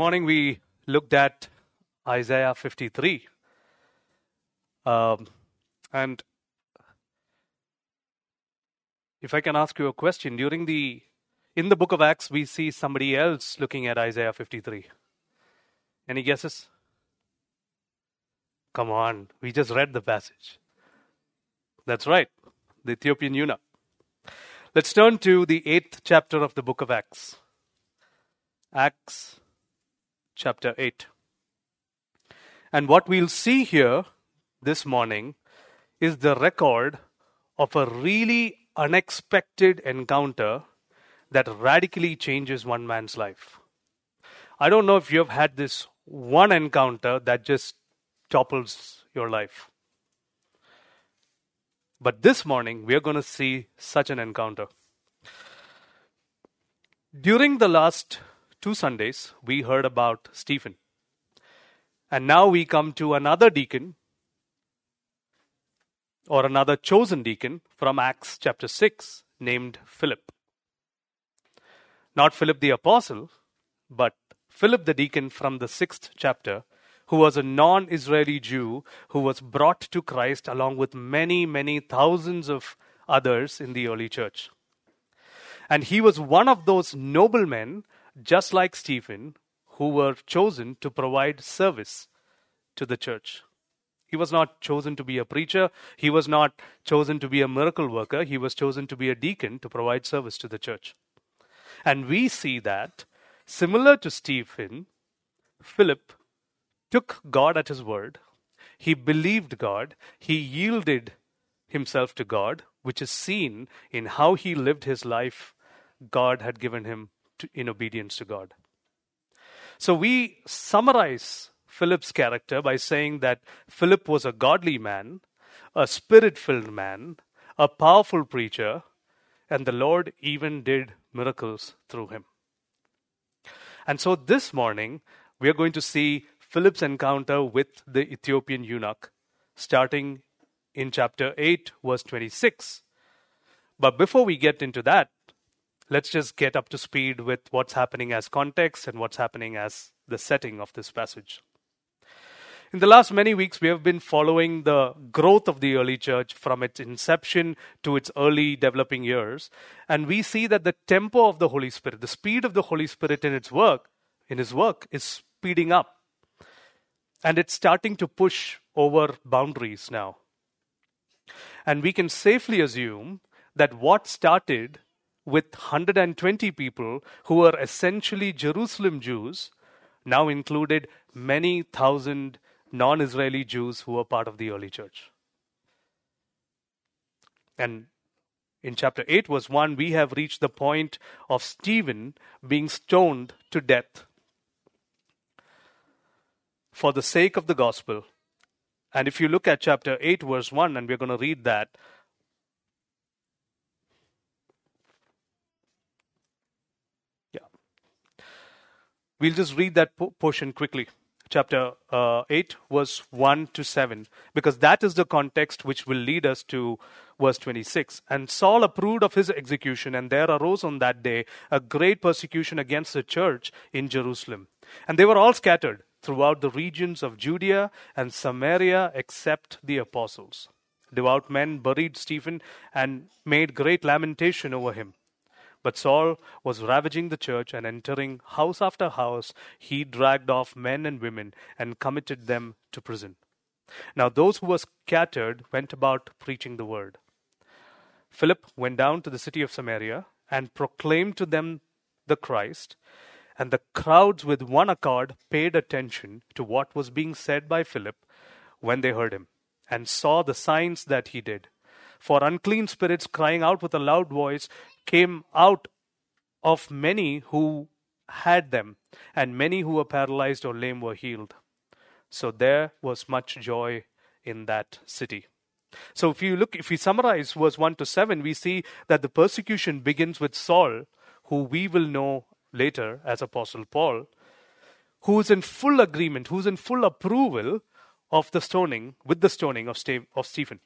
morning we looked at Isaiah 53. Um, and if I can ask you a question, during the in the book of Acts, we see somebody else looking at Isaiah 53. Any guesses? Come on, we just read the passage. That's right, the Ethiopian eunuch. Let's turn to the eighth chapter of the book of Acts. Acts chapter 8. And what we'll see here this morning is the record of a really unexpected encounter that radically changes one man's life. I don't know if you've had this one encounter that just topples your life. But this morning, we are going to see such an encounter. During the last two Sundays, we heard about Stephen. And now we come to another deacon or another chosen deacon from Acts chapter 6 named Philip. Not Philip the apostle, but Philip the deacon from the sixth chapter, who was a non Israeli Jew who was brought to Christ along with many, many thousands of others in the early church. And he was one of those noblemen just like Stephen, who were chosen to provide service to the church. He was not chosen to be a preacher. He was not chosen to be a miracle worker. He was chosen to be a deacon to provide service to the church. And we see that, similar to Stephen, Philip took God at his word. He believed God. He yielded himself to God, which is seen in how he lived his life God had given him to, in obedience to God. So we summarize Philip's character by saying that Philip was a godly man, a spirit filled man, a powerful preacher, and the Lord even did miracles through him. And so this morning, we are going to see Philip's encounter with the Ethiopian eunuch, starting in chapter 8, verse 26. But before we get into that, let's just get up to speed with what's happening as context and what's happening as the setting of this passage. In the last many weeks, we have been following the growth of the early church from its inception to its early developing years. And we see that the tempo of the Holy Spirit, the speed of the Holy Spirit in its work, in his work, is speeding up. And it's starting to push over boundaries now. And we can safely assume that what started with 120 people who were essentially Jerusalem Jews, now included many thousand non Israeli Jews who were part of the early church. And in chapter 8, verse 1, we have reached the point of Stephen being stoned to death for the sake of the gospel. And if you look at chapter 8, verse 1, and we're going to read that, We'll just read that po- portion quickly. Chapter uh, 8, verse 1 to 7, because that is the context which will lead us to verse 26. And Saul approved of his execution, and there arose on that day a great persecution against the church in Jerusalem. And they were all scattered throughout the regions of Judea and Samaria, except the apostles. Devout men buried Stephen and made great lamentation over him. But Saul was ravaging the church and entering house after house, he dragged off men and women and committed them to prison. Now those who were scattered went about preaching the word. Philip went down to the city of Samaria and proclaimed to them the Christ, and the crowds with one accord paid attention to what was being said by Philip when they heard him, and saw the signs that he did. For unclean spirits, crying out with a loud voice, came out of many who had them, and many who were paralyzed or lame were healed. So there was much joy in that city. So if you look, if we summarize verse 1 to 7, we see that the persecution begins with Saul, who we will know later as Apostle Paul, who is in full agreement, who's in full approval of the stoning, with the stoning of Stephen.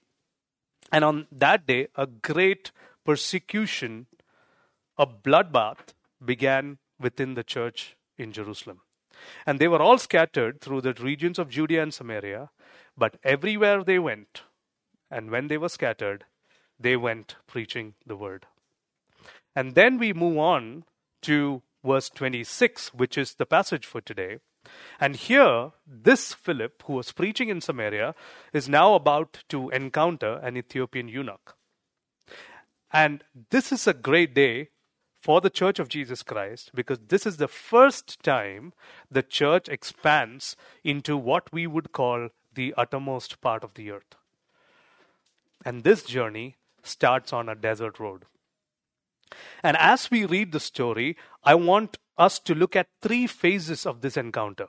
And on that day, a great persecution, a bloodbath, began within the church in Jerusalem. And they were all scattered through the regions of Judea and Samaria, but everywhere they went, and when they were scattered, they went preaching the word. And then we move on to verse 26, which is the passage for today. And here, this Philip, who was preaching in Samaria, is now about to encounter an Ethiopian eunuch. And this is a great day for the Church of Jesus Christ because this is the first time the church expands into what we would call the uttermost part of the earth. And this journey starts on a desert road. And as we read the story, I want us to look at three phases of this encounter.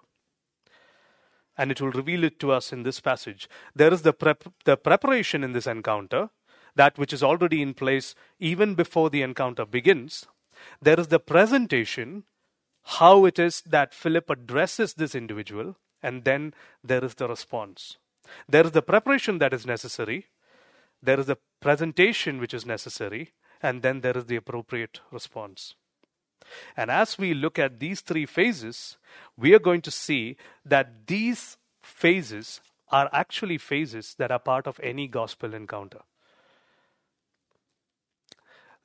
And it will reveal it to us in this passage. There is the, prep, the preparation in this encounter, that which is already in place even before the encounter begins. There is the presentation, how it is that Philip addresses this individual, and then there is the response. There is the preparation that is necessary, there is the presentation which is necessary, and then there is the appropriate response. And as we look at these three phases, we are going to see that these phases are actually phases that are part of any gospel encounter.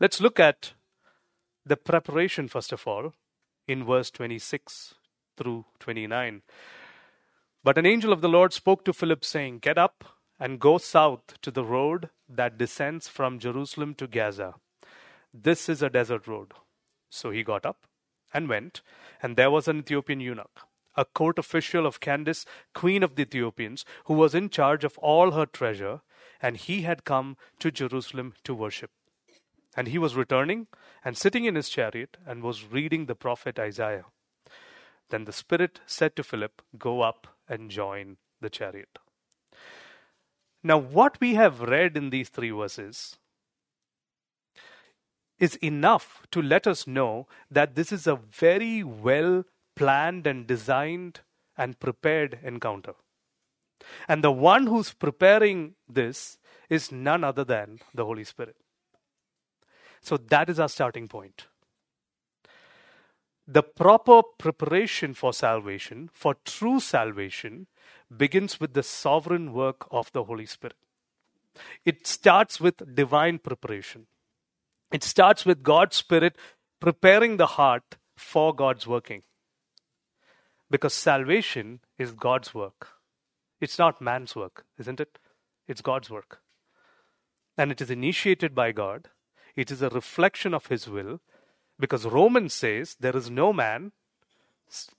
Let's look at the preparation, first of all, in verse 26 through 29. But an angel of the Lord spoke to Philip, saying, Get up and go south to the road that descends from Jerusalem to Gaza. This is a desert road. So he got up and went, and there was an Ethiopian eunuch, a court official of Candace, queen of the Ethiopians, who was in charge of all her treasure, and he had come to Jerusalem to worship. And he was returning and sitting in his chariot and was reading the prophet Isaiah. Then the Spirit said to Philip, Go up and join the chariot. Now, what we have read in these three verses is enough to let us know that this is a very well planned and designed and prepared encounter. And the one who's preparing this is none other than the Holy Spirit. So that is our starting point. The proper preparation for salvation, for true salvation, begins with the sovereign work of the Holy Spirit. It starts with divine preparation. It starts with God's Spirit preparing the heart for God's working. Because salvation is God's work. It's not man's work, isn't it? It's God's work. And it is initiated by God it is a reflection of his will because Romans says there is no man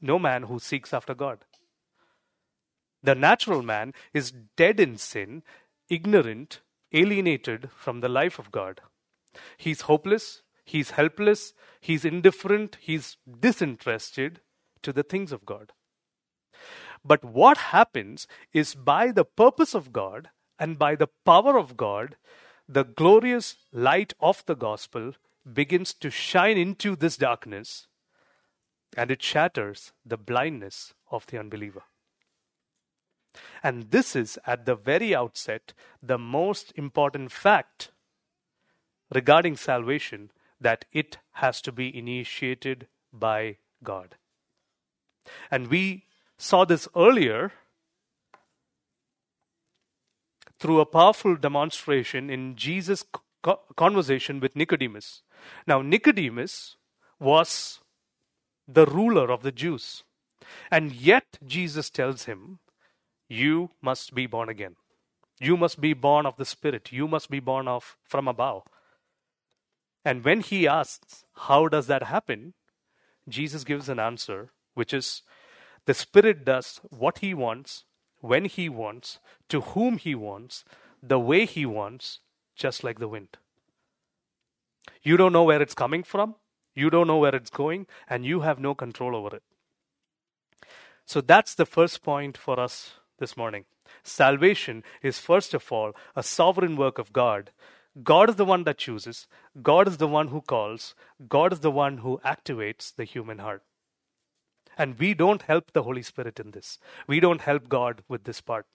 no man who seeks after God. The natural man is dead in sin, ignorant, alienated from the life of God. He's hopeless, he's helpless, he's indifferent, he's disinterested to the things of God. But what happens is by the purpose of God and by the power of God, the glorious light of the gospel begins to shine into this darkness and it shatters the blindness of the unbeliever. And this is at the very outset the most important fact regarding salvation that it has to be initiated by God. And we saw this earlier through a powerful demonstration in Jesus' conversation with Nicodemus. Now, Nicodemus was the ruler of the Jews. And yet, Jesus tells him, You must be born again. You must be born of the Spirit. You must be born of from above. And when he asks, How does that happen? Jesus gives an answer, which is the Spirit does what he wants when he wants, to whom he wants, the way he wants, just like the wind. You don't know where it's coming from, you don't know where it's going, and you have no control over it. So that's the first point for us this morning. Salvation is, first of all, a sovereign work of God. God is the one that chooses, God is the one who calls, God is the one who activates the human heart. And we don't help the Holy Spirit in this. We don't help God with this part.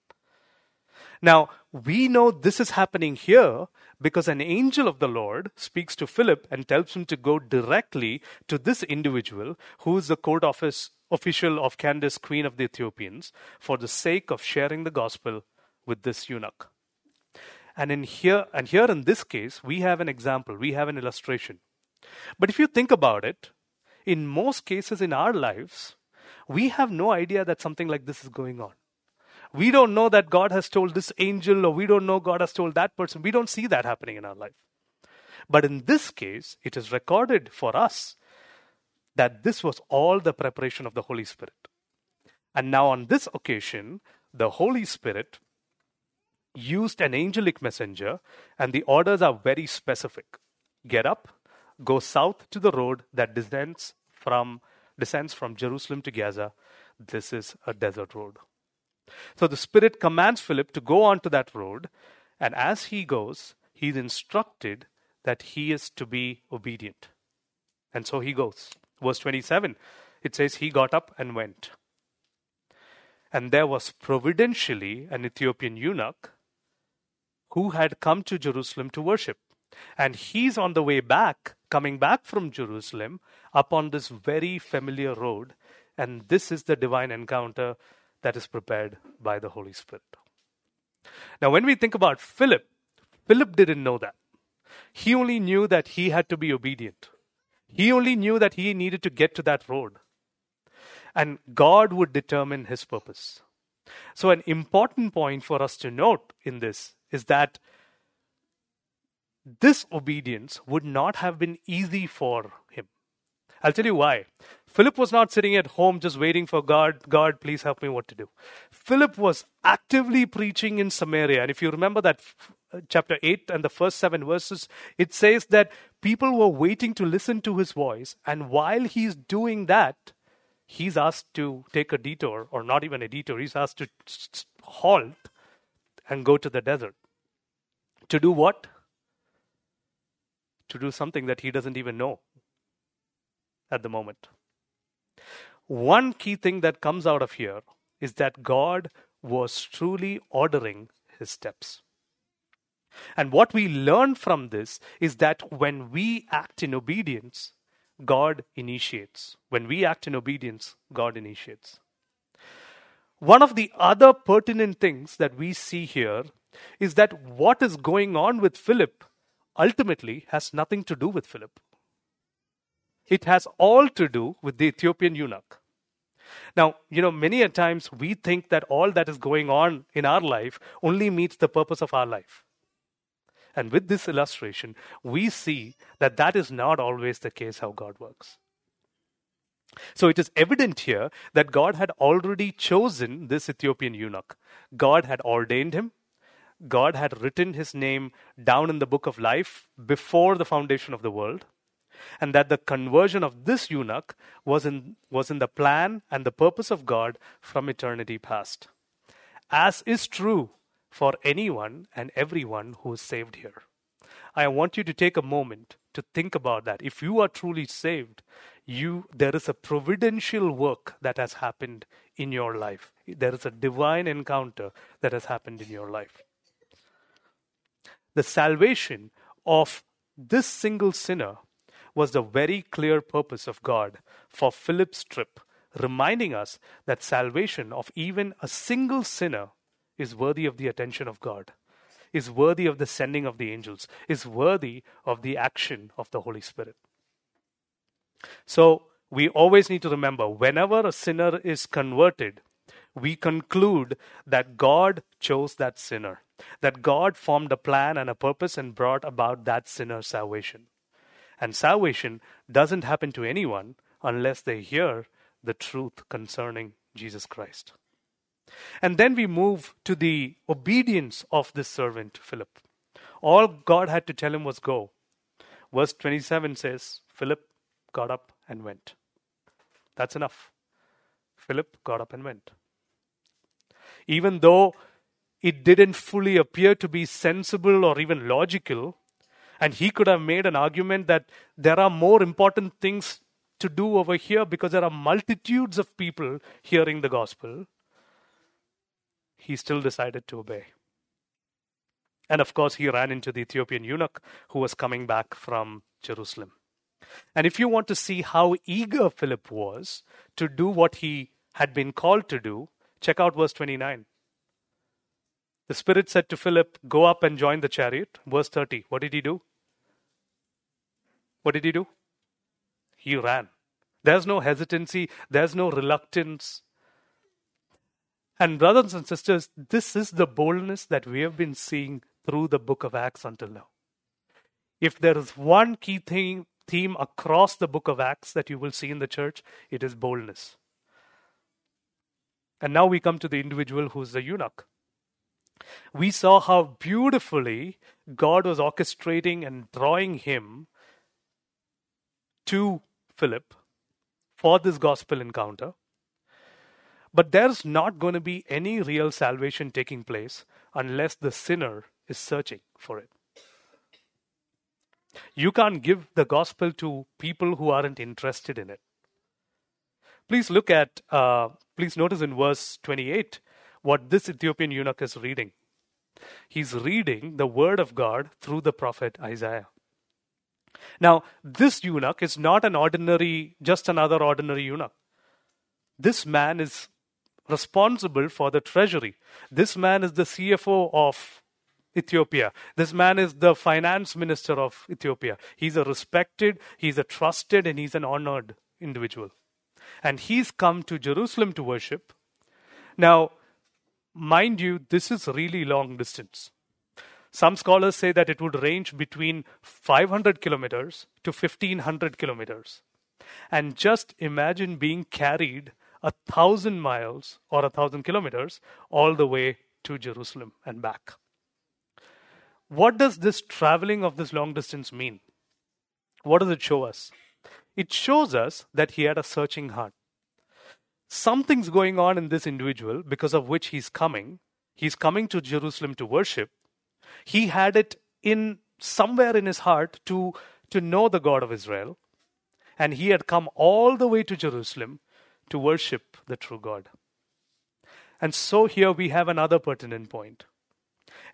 Now, we know this is happening here because an angel of the Lord speaks to Philip and tells him to go directly to this individual who is the court office official of Candace, queen of the Ethiopians, for the sake of sharing the gospel with this eunuch. And in here and here in this case, we have an example, we have an illustration. But if you think about it, in most cases in our lives, we have no idea that something like this is going on. We don't know that God has told this angel, or we don't know God has told that person. We don't see that happening in our life. But in this case, it is recorded for us that this was all the preparation of the Holy Spirit. And now, on this occasion, the Holy Spirit used an angelic messenger, and the orders are very specific. Get up, go south to the road that descends from descends from Jerusalem to Gaza. This is a desert road. So the Spirit commands Philip to go onto that road, and as he goes, he's instructed that he is to be obedient. And so he goes. Verse 27, it says, He got up and went. And there was providentially an Ethiopian eunuch who had come to Jerusalem to worship. And he's on the way back, coming back from Jerusalem, up on this very familiar road. And this is the divine encounter that is prepared by the Holy Spirit. Now, when we think about Philip, Philip didn't know that. He only knew that he had to be obedient. He only knew that he needed to get to that road. And God would determine his purpose. So, an important point for us to note in this is that this obedience would not have been easy for him. I'll tell you why. Philip was not sitting at home just waiting for God, God, please help me what to do. Philip was actively preaching in Samaria. And if you remember that uh, chapter 8 and the first seven verses, it says that people were waiting to listen to his voice. And while he's doing that, he's asked to take a detour, or not even a detour, he's asked to halt and go to the desert. To do what? To do something that he doesn't even know at the moment. One key thing that comes out of here is that God was truly ordering his steps. And what we learn from this is that when we act in obedience, God initiates. When we act in obedience, God initiates. One of the other pertinent things that we see here is that what is going on with Philip ultimately has nothing to do with Philip. It has all to do with the Ethiopian eunuch. Now, you know, many a times we think that all that is going on in our life only meets the purpose of our life. And with this illustration, we see that that is not always the case how God works. So it is evident here that God had already chosen this Ethiopian eunuch. God had ordained him. God had written his name down in the book of life before the foundation of the world. And that the conversion of this eunuch was in, was in the plan and the purpose of God from eternity past. As is true for anyone and everyone who is saved here. I want you to take a moment to think about that. If you are truly saved, you there is a providential work that has happened in your life there is a divine encounter that has happened in your life the salvation of this single sinner was the very clear purpose of God for Philip's trip, reminding us that salvation of even a single sinner is worthy of the attention of God, is worthy of the sending of the angels, is worthy of the action of the Holy Spirit. So we always need to remember whenever a sinner is converted, we conclude that God chose that sinner, that God formed a plan and a purpose and brought about that sinner's salvation. And salvation doesn't happen to anyone unless they hear the truth concerning Jesus Christ. And then we move to the obedience of this servant, Philip. All God had to tell him was go. Verse 27 says, Philip got up and went. That's enough. Philip got up and went. Even though it didn't fully appear to be sensible or even logical, and he could have made an argument that there are more important things to do over here because there are multitudes of people hearing the gospel. He still decided to obey. And of course, he ran into the Ethiopian eunuch who was coming back from Jerusalem. And if you want to see how eager Philip was to do what he had been called to do, check out verse 29. The Spirit said to Philip, Go up and join the chariot. Verse 30. What did he do? What did he do? He ran. There's no hesitancy, there's no reluctance. And, brothers and sisters, this is the boldness that we have been seeing through the book of Acts until now. If there is one key thing, theme across the book of Acts that you will see in the church, it is boldness. And now we come to the individual who's the eunuch. We saw how beautifully God was orchestrating and drawing him to Philip for this gospel encounter. But there's not going to be any real salvation taking place unless the sinner is searching for it. You can't give the gospel to people who aren't interested in it. Please look at, uh, please notice in verse 28 what this Ethiopian eunuch is reading. He's reading the word of God through the prophet Isaiah. Now, this eunuch is not an ordinary, just another ordinary eunuch. This man is responsible for the treasury. This man is the CFO of Ethiopia. This man is the finance minister of Ethiopia. He's a respected, he's a trusted, and he's an honored individual. And he's come to Jerusalem to worship. Now, mind you, this is really long distance. Some scholars say that it would range between 500 kilometers to 1500 kilometers. And just imagine being carried a thousand miles or a thousand kilometers all the way to Jerusalem and back. What does this traveling of this long distance mean? What does it show us? It shows us that he had a searching heart. Something's going on in this individual because of which he's coming. He's coming to Jerusalem to worship, he had it in somewhere in his heart to, to know the God of Israel. And he had come all the way to Jerusalem to worship the true God. And so here we have another pertinent point.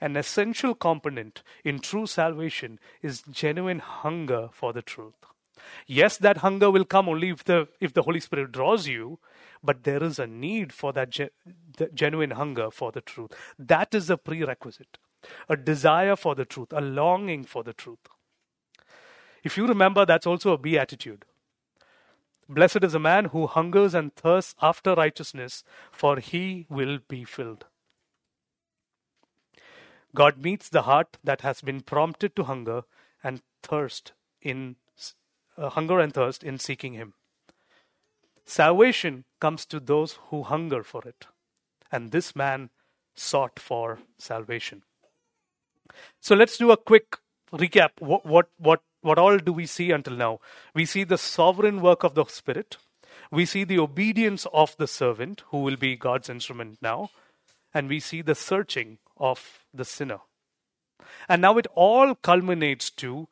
An essential component in true salvation is genuine hunger for the truth. Yes, that hunger will come only if the, if the Holy Spirit draws you, but there is a need for that ge- genuine hunger for the truth. That is a prerequisite a desire for the truth, a longing for the truth. If you remember, that's also a beatitude. Blessed is a man who hungers and thirsts after righteousness, for he will be filled. God meets the heart that has been prompted to hunger and thirst in uh, hunger and thirst in seeking him. Salvation comes to those who hunger for it, and this man sought for salvation. So let's do a quick recap. What, what, what, what all do we see until now? We see the sovereign work of the Spirit. We see the obedience of the servant, who will be God's instrument now. And we see the searching of the sinner. And now it all culminates to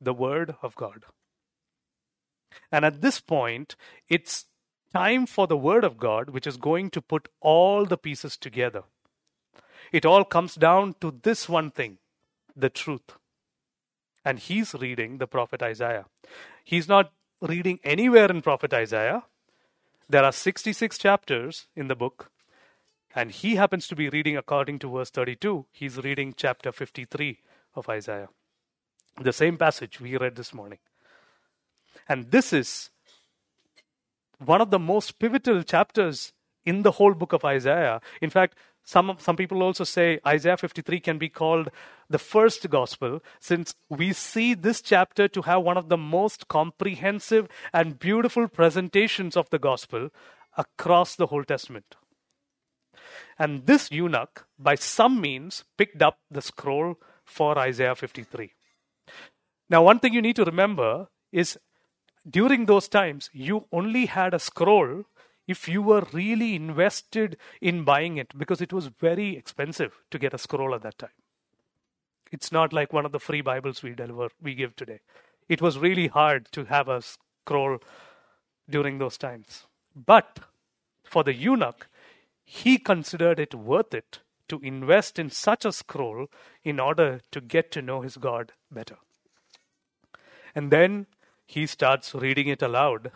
the Word of God. And at this point, it's time for the Word of God, which is going to put all the pieces together. It all comes down to this one thing the truth. And he's reading the prophet Isaiah. He's not reading anywhere in prophet Isaiah. There are 66 chapters in the book, and he happens to be reading according to verse 32. He's reading chapter 53 of Isaiah. The same passage we read this morning. And this is one of the most pivotal chapters in the whole book of Isaiah. In fact, some, some people also say Isaiah 53 can be called the first gospel, since we see this chapter to have one of the most comprehensive and beautiful presentations of the gospel across the whole Testament. And this eunuch, by some means, picked up the scroll for Isaiah 53. Now, one thing you need to remember is during those times, you only had a scroll if you were really invested in buying it because it was very expensive to get a scroll at that time. It's not like one of the free Bibles we deliver, we give today. It was really hard to have a scroll during those times. But for the eunuch, he considered it worth it to invest in such a scroll in order to get to know his God better. And then he starts reading it aloud,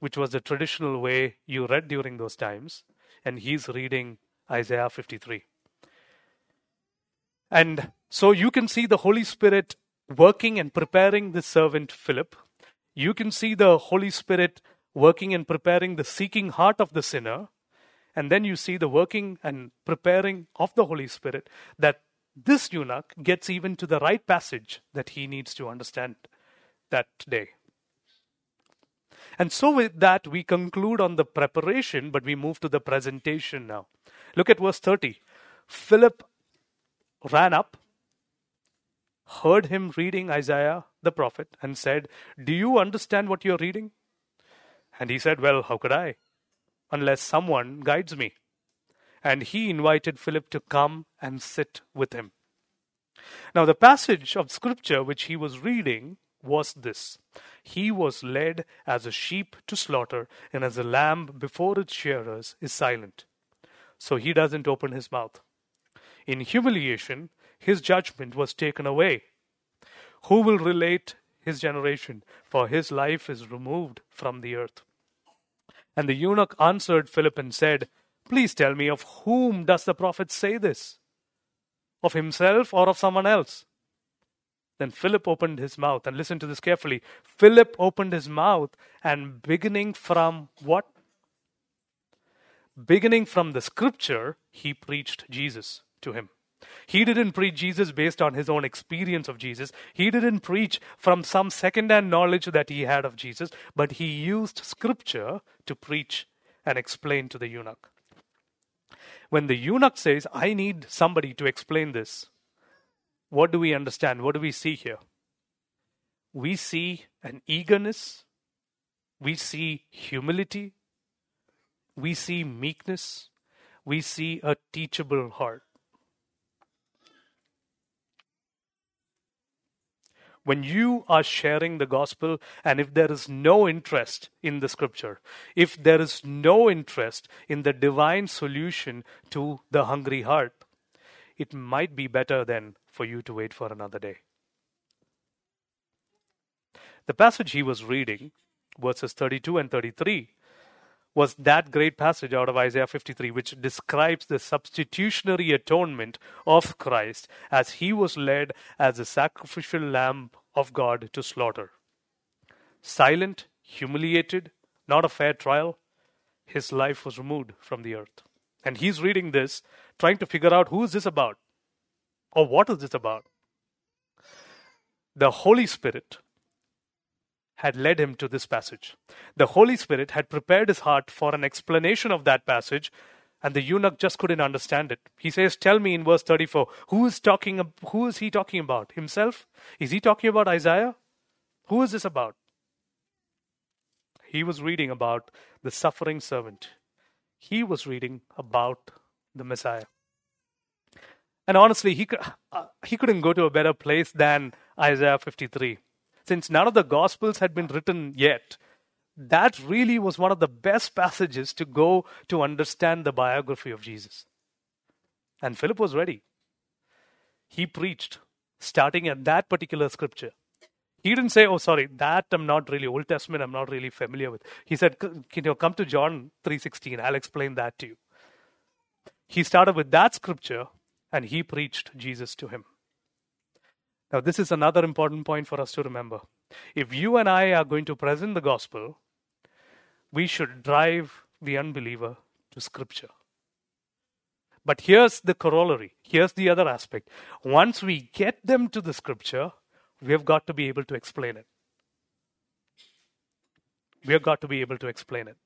which was the traditional way you read during those times. And he's reading Isaiah 53. And so you can see the Holy Spirit working and preparing the servant Philip. You can see the Holy Spirit working and preparing the seeking heart of the sinner. And then you see the working and preparing of the Holy Spirit that this eunuch gets even to the right passage that he needs to understand that day. And so, with that, we conclude on the preparation, but we move to the presentation now. Look at verse 30. Philip ran up, heard him reading Isaiah the prophet, and said, Do you understand what you're reading? And he said, Well, how could I? Unless someone guides me. And he invited Philip to come and sit with him. Now, the passage of scripture which he was reading was this He was led as a sheep to slaughter, and as a lamb before its shearers is silent. So he doesn't open his mouth. In humiliation, his judgment was taken away. Who will relate his generation? For his life is removed from the earth. And the eunuch answered Philip and said, Please tell me, of whom does the prophet say this? Of himself or of someone else? Then Philip opened his mouth, and listen to this carefully. Philip opened his mouth, and beginning from what? Beginning from the scripture, he preached Jesus to him. He didn't preach Jesus based on his own experience of Jesus. He didn't preach from some second-hand knowledge that he had of Jesus, but he used scripture to preach and explain to the eunuch. When the eunuch says, I need somebody to explain this, what do we understand? What do we see here? We see an eagerness, we see humility, we see meekness, we see a teachable heart. when you are sharing the gospel and if there is no interest in the scripture, if there is no interest in the divine solution to the hungry heart, it might be better then for you to wait for another day. The passage he was reading, verses 32 and 33, was that great passage out of Isaiah 53, which describes the substitutionary atonement of Christ as he was led as a sacrificial lamb of God to slaughter. Silent, humiliated, not a fair trial, his life was removed from the earth. And he's reading this, trying to figure out who is this about? Or what is this about? The Holy Spirit had led him to this passage. The Holy Spirit had prepared his heart for an explanation of that passage, and the eunuch just couldn't understand it. He says, Tell me in verse 34, who is talking who is he talking about? Himself? Is he talking about Isaiah? Who is this about? He was reading about the suffering servant. He was reading about the Messiah. And honestly, he, could, uh, he couldn't go to a better place than Isaiah 53 since none of the Gospels had been written yet, that really was one of the best passages to go to understand the biography of Jesus. And Philip was ready. He preached, starting at that particular scripture. He didn't say, "Oh, sorry, that I'm not really Old Testament. I'm not really familiar with." He said, "Can "You come to John 3:16. I'll explain that to you." He started with that scripture, and he preached Jesus to him. Now, this is another important point for us to remember. If you and I are going to present the gospel, we should drive the unbeliever to Scripture. But here's the corollary. Here's the other aspect. Once we get them to the Scripture, we have got to be able to explain it. We have got to be able to explain it.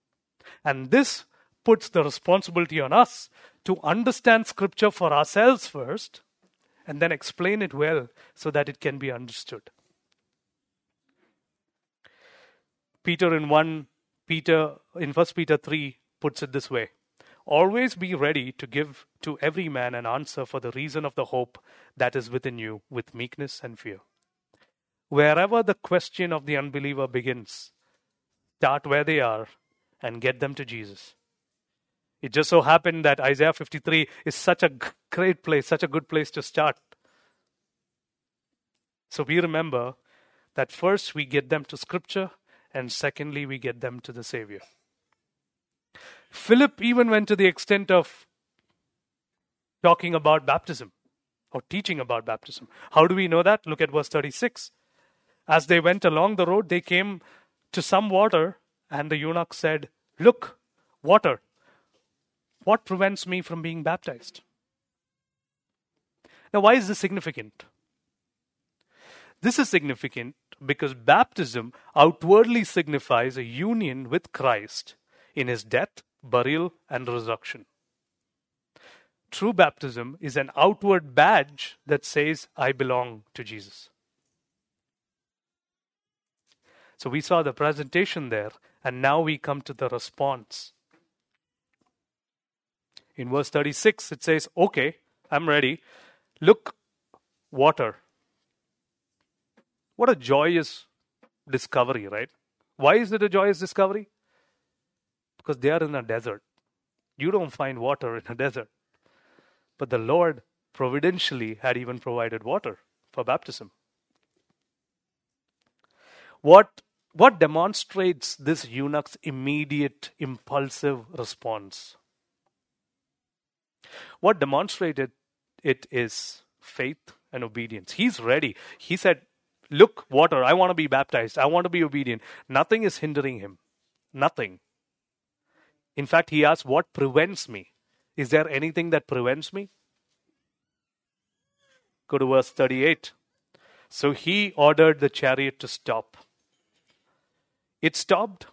And this puts the responsibility on us to understand Scripture for ourselves first and then explain it well so that it can be understood. Peter in 1 Peter in 1 Peter 3 puts it this way Always be ready to give to every man an answer for the reason of the hope that is within you with meekness and fear. Wherever the question of the unbeliever begins, start where they are and get them to Jesus. It just so happened that Isaiah 53 is such a great place, such a good place to start. So we remember that first we get them to Scripture, and secondly, we get them to the Savior. Philip even went to the extent of talking about baptism or teaching about baptism. How do we know that? Look at verse 36. As they went along the road, they came to some water, and the eunuch said, Look, water. What prevents me from being baptized? Now, why is this significant? This is significant because baptism outwardly signifies a union with Christ in his death, burial, and resurrection. True baptism is an outward badge that says, I belong to Jesus. So we saw the presentation there, and now we come to the response. In verse 36, it says, Okay, I'm ready. Look, water. What a joyous discovery, right? Why is it a joyous discovery? Because they are in a desert. You don't find water in a desert. But the Lord providentially had even provided water for baptism. What, what demonstrates this eunuch's immediate, impulsive response? What demonstrated it is faith and obedience. He's ready. He said, Look, water, I want to be baptized. I want to be obedient. Nothing is hindering him. Nothing. In fact, he asked, What prevents me? Is there anything that prevents me? Go to verse 38. So he ordered the chariot to stop. It stopped,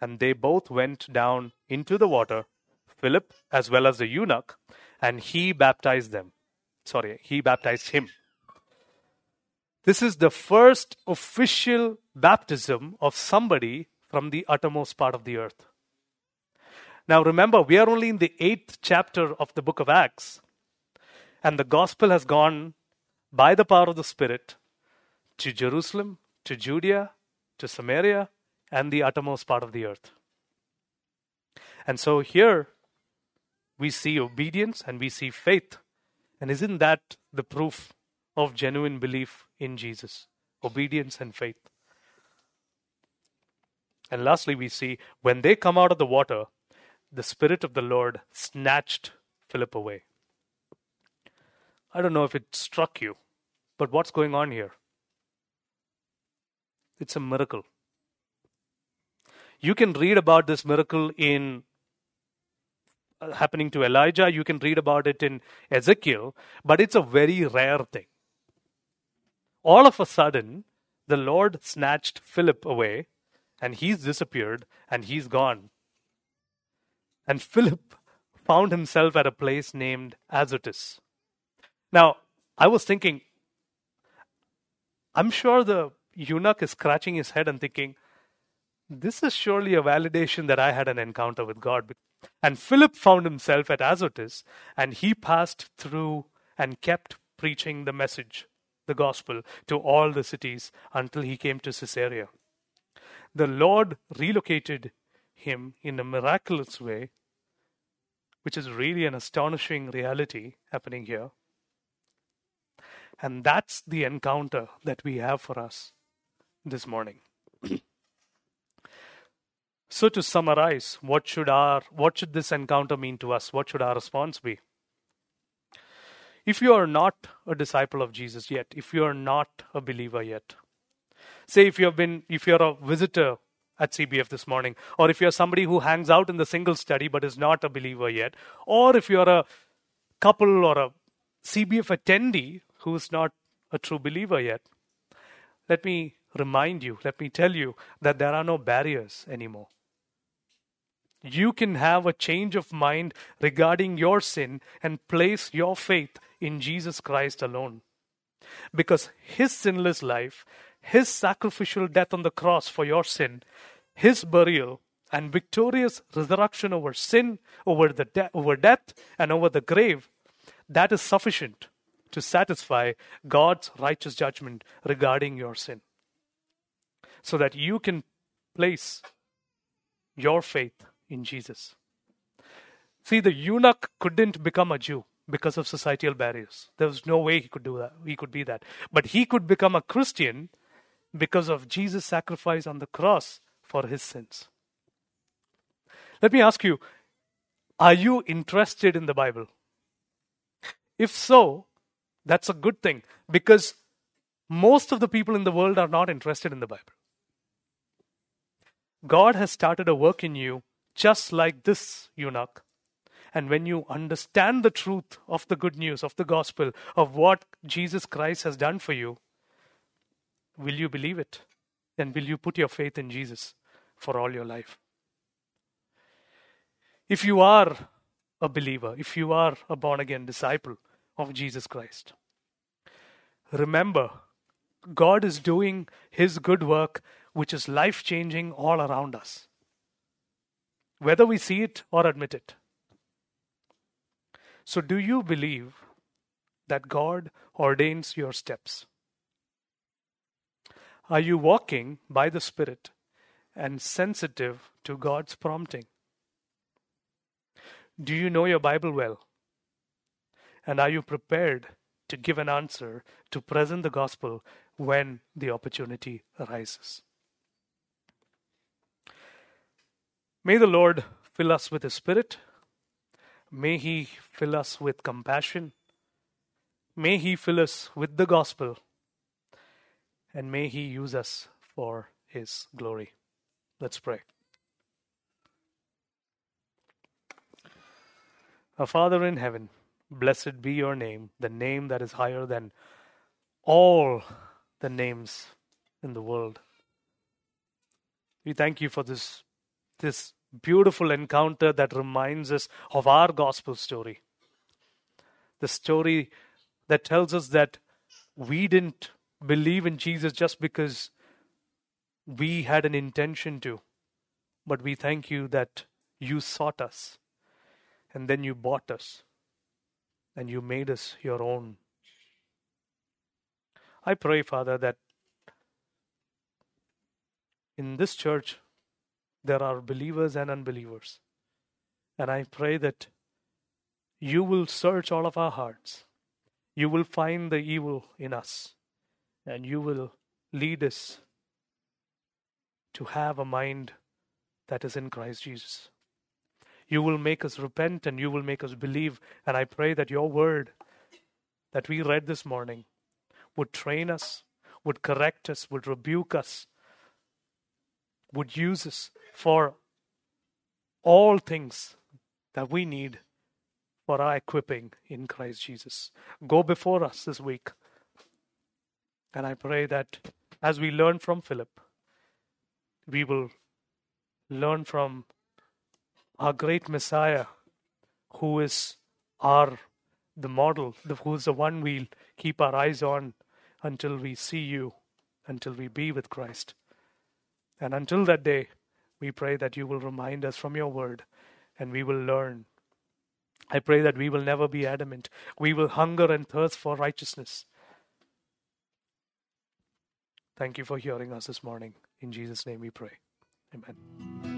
and they both went down into the water, Philip as well as the eunuch, and he baptized them. Sorry, he baptized him. This is the first official baptism of somebody from the uttermost part of the earth. Now remember, we are only in the eighth chapter of the book of Acts, and the gospel has gone by the power of the Spirit to Jerusalem, to Judea, to Samaria, and the uttermost part of the earth. And so here we see obedience and we see faith. And isn't that the proof of genuine belief in Jesus? Obedience and faith. And lastly, we see when they come out of the water, the Spirit of the Lord snatched Philip away. I don't know if it struck you, but what's going on here? It's a miracle. You can read about this miracle in happening to Elijah, you can read about it in Ezekiel, but it's a very rare thing. All of a sudden, the Lord snatched Philip away, and he's disappeared, and he's gone. And Philip found himself at a place named Azotus. Now, I was thinking, I'm sure the eunuch is scratching his head and thinking, this is surely a validation that I had an encounter with God. And Philip found himself at Azotus, and he passed through and kept preaching the message, the gospel, to all the cities until he came to Caesarea. The Lord relocated him in a miraculous way, which is really an astonishing reality happening here. And that's the encounter that we have for us this morning. So to summarize, what should our what should this encounter mean to us? What should our response be? If you are not a disciple of Jesus yet, if you are not a believer yet, say if you have been if you're a visitor at CBF this morning, or if you're somebody who hangs out in the single study but is not a believer yet, or if you're a couple or a CBF attendee who is not a true believer yet, let me remind you, let me tell you that there are no barriers anymore. You can have a change of mind regarding your sin and place your faith in Jesus Christ alone. Because his sinless life, his sacrificial death on the cross for your sin, his burial, and victorious resurrection over sin, over, the de- over death, and over the grave, that is sufficient to satisfy God's righteous judgment regarding your sin. So that you can place your faith in Jesus. See, the eunuch couldn't become a Jew because of societal barriers. There was no way he could do that. He could be that. But he could become a Christian because of Jesus' sacrifice on the cross for his sins. Let me ask you are you interested in the Bible? If so, that's a good thing because most of the people in the world are not interested in the Bible. God has started a work in you just like this eunuch. And when you understand the truth of the good news, of the gospel, of what Jesus Christ has done for you, will you believe it? And will you put your faith in Jesus for all your life? If you are a believer, if you are a born again disciple of Jesus Christ, remember God is doing His good work, which is life changing all around us, whether we see it or admit it. So, do you believe that God ordains your steps? Are you walking by the Spirit and sensitive to God's prompting? Do you know your Bible well? And are you prepared to give an answer to present the gospel when the opportunity arises? May the Lord fill us with His Spirit. May He fill us with compassion. May He fill us with the gospel. And may He use us for His glory. Let's pray. Our Father in heaven, blessed be your name, the name that is higher than all the names in the world. We thank you for this, this beautiful encounter that reminds us of our gospel story. The story that tells us that we didn't believe in Jesus just because we had an intention to, but we thank you that you sought us and then you bought us and you made us your own. I pray, Father, that in this church there are believers and unbelievers. And I pray that you will search all of our hearts. You will find the evil in us. And you will lead us to have a mind that is in Christ Jesus. You will make us repent and you will make us believe. And I pray that your word that we read this morning would train us, would correct us, would rebuke us, would use us for all things that we need for our equipping in Christ Jesus. Go before us this week. And I pray that as we learn from Philip, we will learn from our great Messiah, who is our the model, who is the one we'll keep our eyes on until we see you, until we be with Christ. And until that day, we pray that you will remind us from your word and we will learn. I pray that we will never be adamant. We will hunger and thirst for righteousness. Thank you for hearing us this morning. In Jesus' name we pray. Amen.